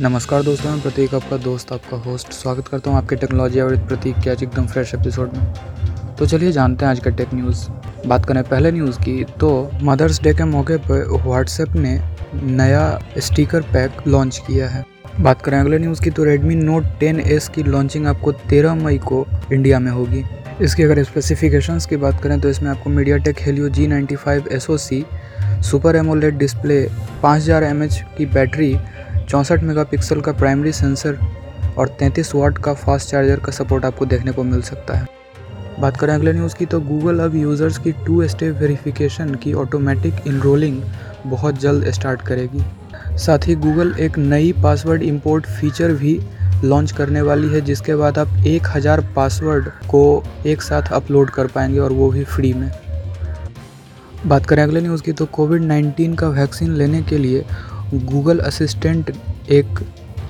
नमस्कार दोस्तों, मैं प्रतीक, आपका दोस्त, आपका होस्ट स्वागत करता हूँ आपके टेक्नोलॉजी आधारित प्रतीक के आज एकदम फ्रेश एपिसोड में। तो चलिए जानते हैं आज का टेक न्यूज़ बात करें पहले न्यूज़ की तो मदर्स डे के मौके पर व्हाट्सएप ने नया स्टिकर पैक लॉन्च किया है। बात करें अगले न्यूज़ की तो Redmi Note 10s की लॉन्चिंग आपको 13 मई को इंडिया में होगी। इसकी अगर स्पेसिफिकेशंस की बात करें तो इसमें आपको MediaTek Helio G ninety five S super AMOLED display 5000 हज़ार की बैटरी चौंसठ मेगापिक्सल का प्राइमरी सेंसर और 33 वाट का फास्ट चार्जर का सपोर्ट आपको देखने को मिल सकता है। बात करें अगले न्यूज़ की तो गूगल अब यूज़र्स की टू स्टेप वेरिफिकेशन की ऑटोमेटिक इनरोलिंग बहुत जल्द स्टार्ट करेगी। साथ ही गूगल एक नई पासवर्ड इंपोर्ट फीचर भी लॉन्च करने वाली है, जिसके बाद आप एक हज़ार पासवर्ड को एक साथ अपलोड कर पाएँगे और वो भी फ्री में। बात करें अगले न्यूज़ की तो कोविड 19 का वैक्सीन लेने के लिए गूगल असिस्टेंट एक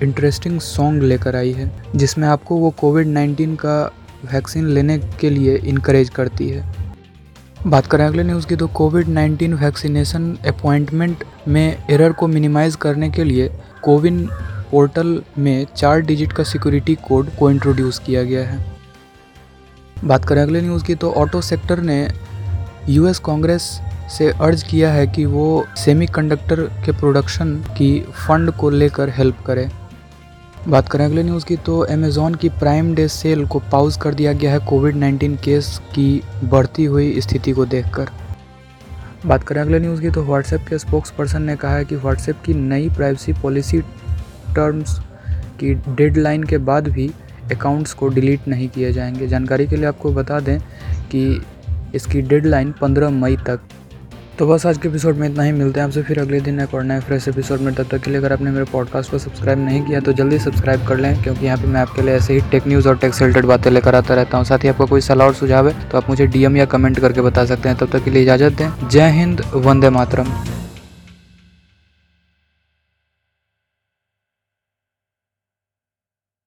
इंटरेस्टिंग सॉन्ग लेकर आई है, जिसमें आपको वो कोविड 19 का वैक्सीन लेने के लिए इनक्रेज करती है। बात करें अगले न्यूज़ की तो कोविड 19 वैक्सीनेशन अपॉइंटमेंट में एरर को मिनिमाइज़ करने के लिए कोविन पोर्टल में चार डिजिट का सिक्योरिटी कोड को इंट्रोड्यूस किया गया है। बात करें अगले न्यूज़ की तो ऑटो सेक्टर ने यूएस कांग्रेस से अर्ज़ किया है कि वो सेमीकंडक्टर के प्रोडक्शन की फंड को लेकर हेल्प करे। बात करें अगले न्यूज़ की तो अमेज़ॉन की प्राइम डे सेल को पाउज कर दिया गया है। कोविड 19 केस की बढ़ती हुई स्थिति को देखकर। बात करें अगले न्यूज़ की तो व्हाट्सएप के स्पोक्स पर्सन ने कहा है कि व्हाट्सएप की नई प्राइवेसी पॉलिसी टर्म्स की डेडलाइन के बाद भी अकाउंट्स को डिलीट नहीं किए जाएँगे। जानकारी के लिए आपको बता दें कि इसकी डेडलाइन 15 मई तक तो बस आज के एपिसोड में इतना ही। मिलते हैं आपसे फिर अगले दिन एक और नए फ्रेश एपिसोड में। तब तक के लिए अगर आपने मेरे पॉडकास्ट को सब्सक्राइब नहीं किया तो जल्दी सब्सक्राइब कर लें, क्योंकि यहाँ पे मैं आपके लिए ऐसे ही टेक न्यूज़ और टेक्स रिलेटेड बातें लेकर आता रहता हूँ। साथ ही आपका कोई सलाह और सुझाव है तो आप मुझे डीएम या कमेंट करके बता सकते हैं। तब तक के लिए इजाज़त दें। जय हिंद, वंदे मातरम।